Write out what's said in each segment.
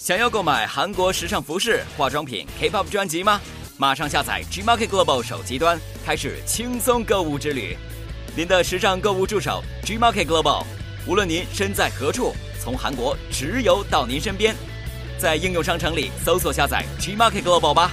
想要购买韩国时尚服饰、化妆品、K-pop 专辑吗？马上下载 Gmarket Global 手机端，开始轻松购物之旅。您的时尚购物助手 Gmarket Global，无论您身在何处，从韩国直邮到您身边。在应用商城里搜索下载 Gmarket Global 吧。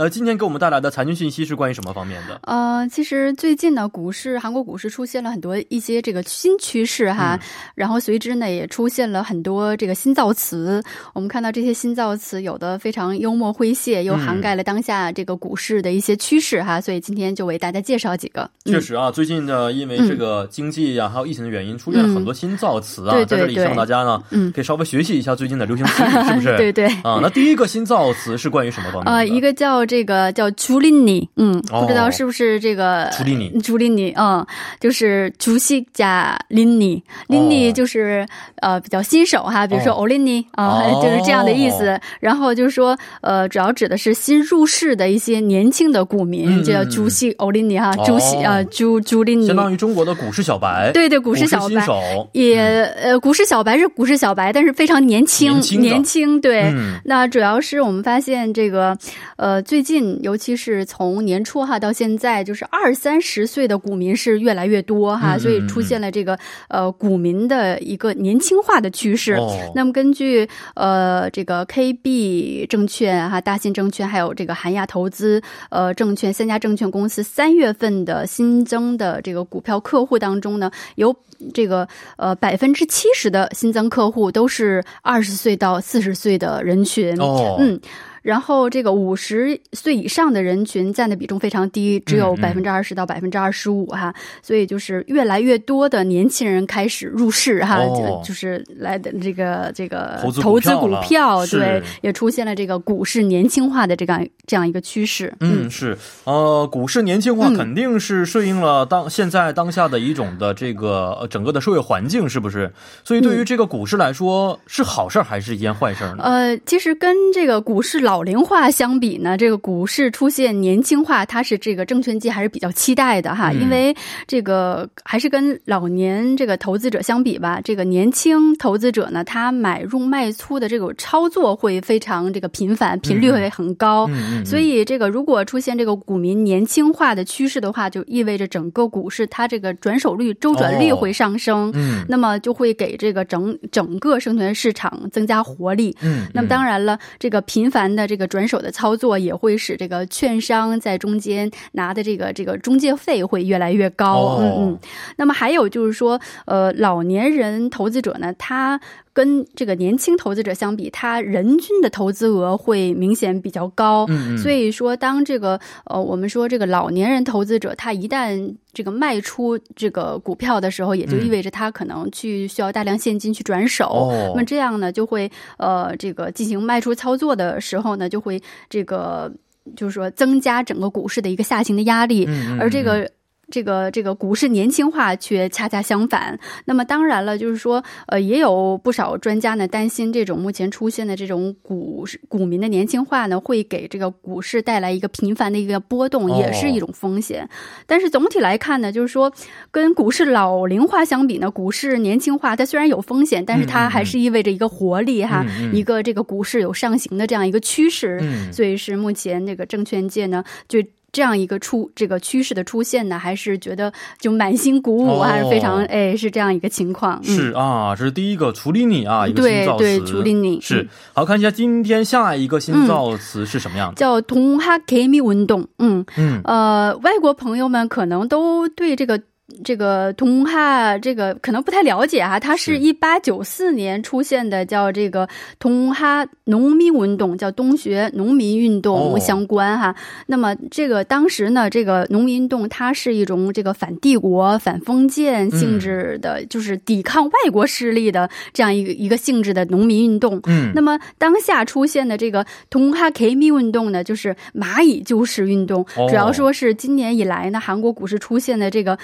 那今天给我们带来的财经信息是关于什么方面的？呃，其实最近呢，股市韩国股市出现了很多一些这个新趋势哈，然后随之呢也出现了很多这个新造词。我们看到这些新造词有的非常幽默诙谐，又涵盖了当下这个股市的一些趋势哈，所以今天就为大家介绍几个。确实啊，最近呢，因为这个经济呀还有疫情的原因，出现了很多新造词啊，在这里希望大家呢，嗯，可以稍微学习一下最近的流行词语，是不是？对对。啊，那第一个新造词是关于什么方面？呃，一个叫这个叫。朱琳妮，嗯，不知道是不是这个朱琳妮？朱琳妮，嗯，就是主席加琳妮，琳妮就是呃比较新手哈，比如说欧琳妮啊，就是这样的意思。然后就是说，呃，主要指的是新入市的一些年轻的股民，就叫主席欧琳妮哈，主席啊，朱朱琳妮，相当于中国的股市小白。对对，股市小白，也呃，股市小白是股市小白，但是非常年轻，年轻。对，那主要是我们发现这个呃，最近尤其。是从年初哈到现在，就是二三十岁的股民是越来越多哈，所以出现了这个呃股民的一个年轻化的趋势。那么根据呃这个 KB 证券哈、大信证券还有这个韩亚投资呃证券三家证券公司三月份的新增的这个股票客户当中呢，有这个呃百分之七十的新增客户都是二十岁到四十岁的人群。哦，嗯。然后，这个五十岁以上的人群占的比重非常低，只有百分之二十到百分之二十五哈。所以，就是越来越多的年轻人开始入市哈，就是来的这个这个投资股票，对，也出现了这个股市年轻化的这个这样一个趋势。嗯，是呃，股市年轻化肯定是顺应了当现在当下的一种的这个整个的社会环境，是不是？所以，对于这个股市来说，是好事还是一件坏事呢？呃，其实跟这个股市老。龄化相比呢，这个股市出现年轻化，它是这个证券界还是比较期待的哈，因为这个还是跟老年这个投资者相比吧，这个年轻投资者呢，他买入卖出的这个操作会非常这个频繁，频率会很高，所以这个如果出现这个股民年轻化的趋势的话，就意味着整个股市它这个转手率、周转率会上升，嗯。那么就会给这个整整个生存市场增加活力。嗯，那么当然了，这个频繁的。这个转手的操作也会使这个券商在中间拿的这个这个中介费会越来越高。嗯嗯。那么还有就是说，呃，老年人投资者呢，他跟这个年轻投资者相比，他人均的投资额会明显比较高。嗯嗯。所以说，当这个呃，我们说这个老年人投资者，他一旦这个卖出这个股票的时候，也就意味着他可能去需要大量现金去转手。那么这样呢，就会呃，这个进行卖出操作的时候。呢就会这个，就是说增加整个股市的一个下行的压力，而这个。这个这个股市年轻化却恰恰相反。那么当然了，就是说，呃，也有不少专家呢担心，这种目前出现的这种股市股民的年轻化呢，会给这个股市带来一个频繁的一个波动，也是一种风险。但是总体来看呢，就是说，跟股市老龄化相比呢，股市年轻化它虽然有风险，但是它还是意味着一个活力哈，一个这个股市有上行的这样一个趋势。所以是目前那个证券界呢，就。这样一个出这个趋势的出现呢还是觉得就满心鼓舞还是非常哎是这样一个情况是啊这是第一个处理你啊一个新造词。处理你是好看一下今天下一个新造词是什么样。叫同哈 kimi 运动嗯。嗯。呃外国朋友们可能都对这个这个同哈这个可能不太了解哈，它是一八九四年出现的，叫这个同哈农民运动，叫东学农民运动相关哈。那么这个当时呢，这个农民运动它是一种这个反帝国、反封建性质的，就是抵抗外国势力的这样一个一个性质的农民运动。嗯，那么当下出现的这个同哈 K 米运动呢，就是蚂蚁救市运动，主要说是今年以来呢，韩国股市出现的这个。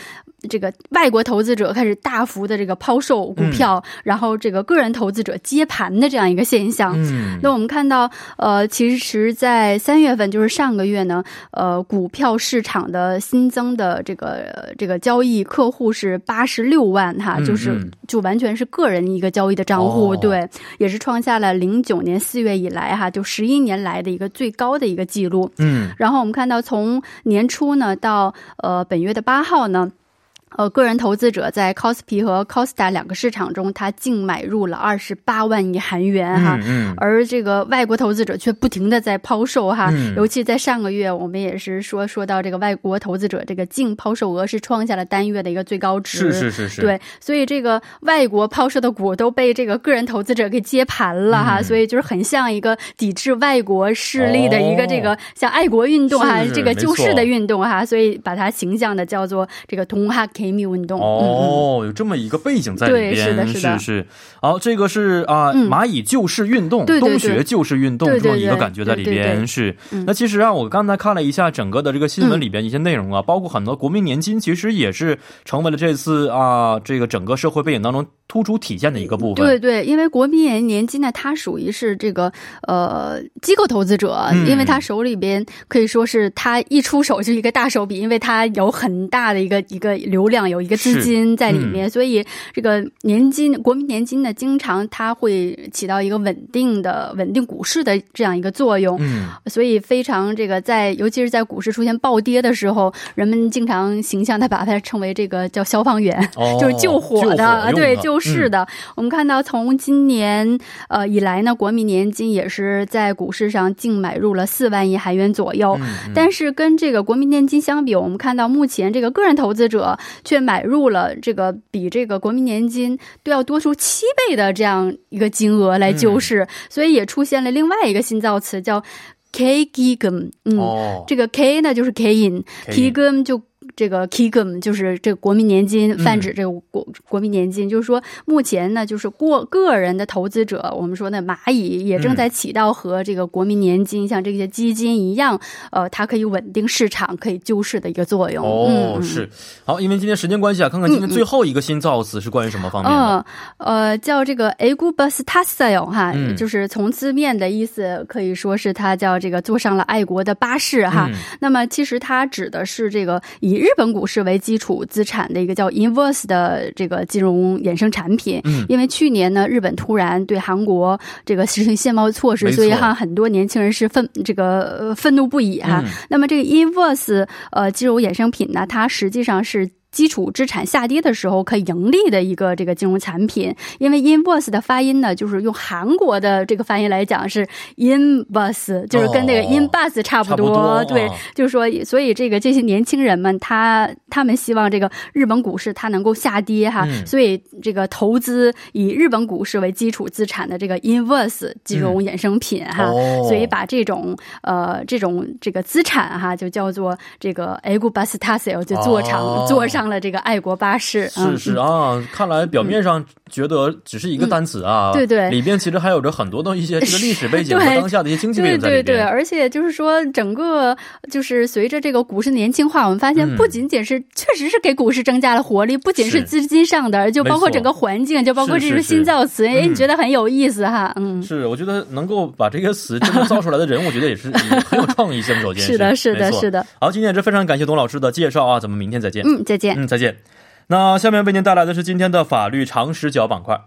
这个外国投资者开始大幅的这个抛售股票，然后这个个人投资者接盘的这样一个现象。嗯，那我们看到，呃，其实，在三月份，就是上个月呢，呃，股票市场的新增的这个这个交易客户是八十六万哈，就是就完全是个人一个交易的账户，对，也是创下了零九年四月以来哈，就十一年来的一个最高的一个记录。嗯，然后我们看到，从年初呢到呃本月的八号呢。呃，个人投资者在 c o s p i 和 Costa 两个市场中，他净买入了二十八万亿韩元哈，而这个外国投资者却不停的在抛售哈，尤其在上个月，我们也是说说到这个外国投资者这个净抛售额是创下了单月的一个最高值，是是是是，对，所以这个外国抛售的股都被这个个人投资者给接盘了哈，所以就是很像一个抵制外国势力的一个这个像爱国运动哈，这个救市的运动哈，所以把它形象的叫做这个同哈。黑密运动。哦，有这么一个背景在里边，是的，是的，是。好，这个是啊，蚂蚁救市运动，东学救市运动这么一个感觉在里边是。那其实啊，我刚才看了一下整个的这个新闻里边一些内容啊，包括很多国民年金，其实也是成为了这次啊这个整个社会背景当中。突出体现的一个部分，对对，因为国民年年金呢，它属于是这个呃机构投资者，因为他手里边可以说是他一出手就一个大手笔，因为他有很大的一个一个流量，有一个资金在里面，所以这个年金国民年金呢，经常它会起到一个稳定的稳定股市的这样一个作用，嗯，所以非常这个在尤其是在股市出现暴跌的时候，人们经常形象的把它称为这个叫消防员，就是救火的，对救。市的，我们看到从今年呃以来呢，国民年金也是在股市上净买入了四万亿韩元左右。但是跟这个国民年金相比，我们看到目前这个个人投资者却买入了这个比这个国民年金都要多出七倍的这样一个金额来救市，所以也出现了另外一个新造词叫 K Gigum。嗯，这个 K 呢就是 K in，Gigum 就。这个 Kigum 就是这个国民年金，泛指这个国国民年金，就是说目前呢，就是过个人的投资者，我们说的蚂蚁也正在起到和这个国民年金像这些基金一样，呃，它可以稳定市场、可以救市的一个作用。哦，是。好，因为今天时间关系啊，看看今天最后一个新造词是关于什么方面的？呃，叫这个 Agubastasio 哈，就是从字面的意思可以说是它叫这个坐上了爱国的巴士哈。那么其实它指的是这个以日本股市为基础资产的一个叫 Inverse 的这个金融衍生产品，嗯，因为去年呢，日本突然对韩国这个实行限贸措施，所以哈很多年轻人是愤这个愤怒不已哈。那么这个 Inverse 呃金融衍生品呢，它实际上是。基础资产下跌的时候可以盈利的一个这个金融产品，因为 inverse 的发音呢，就是用韩国的这个发音来讲是 inverse，就是跟那个 inbus 差不多。对，就是说，所以这个这些年轻人们，他他们希望这个日本股市它能够下跌哈，所以这个投资以日本股市为基础资产的这个 inverse 金融衍生品哈，所以把这种呃这种这个资产哈就叫做这个 agubastasio 就做长做上。上了这个爱国巴士，是是啊，看来表面上觉得只是一个单词啊，对对，里边其实还有着很多的一些这个历史背景和 当下的一些经济背景在里边。对对对，而且就是说，整个就是随着这个股市年轻化，我们发现不仅仅是确实是给股市增加了活力，不仅是资金上的，就包括整个环境，就包括这个新造词，哎，你觉得很有意思哈？嗯，是，我觉得能够把这个词真的造出来的人，我觉得也是很有创意。先首先，是的，是。的，是的。好，今天也是非常感谢董老师的介绍啊，咱们明天再见。嗯，再嗯，再见。那下面为您带来的是今天的法律常识角板块。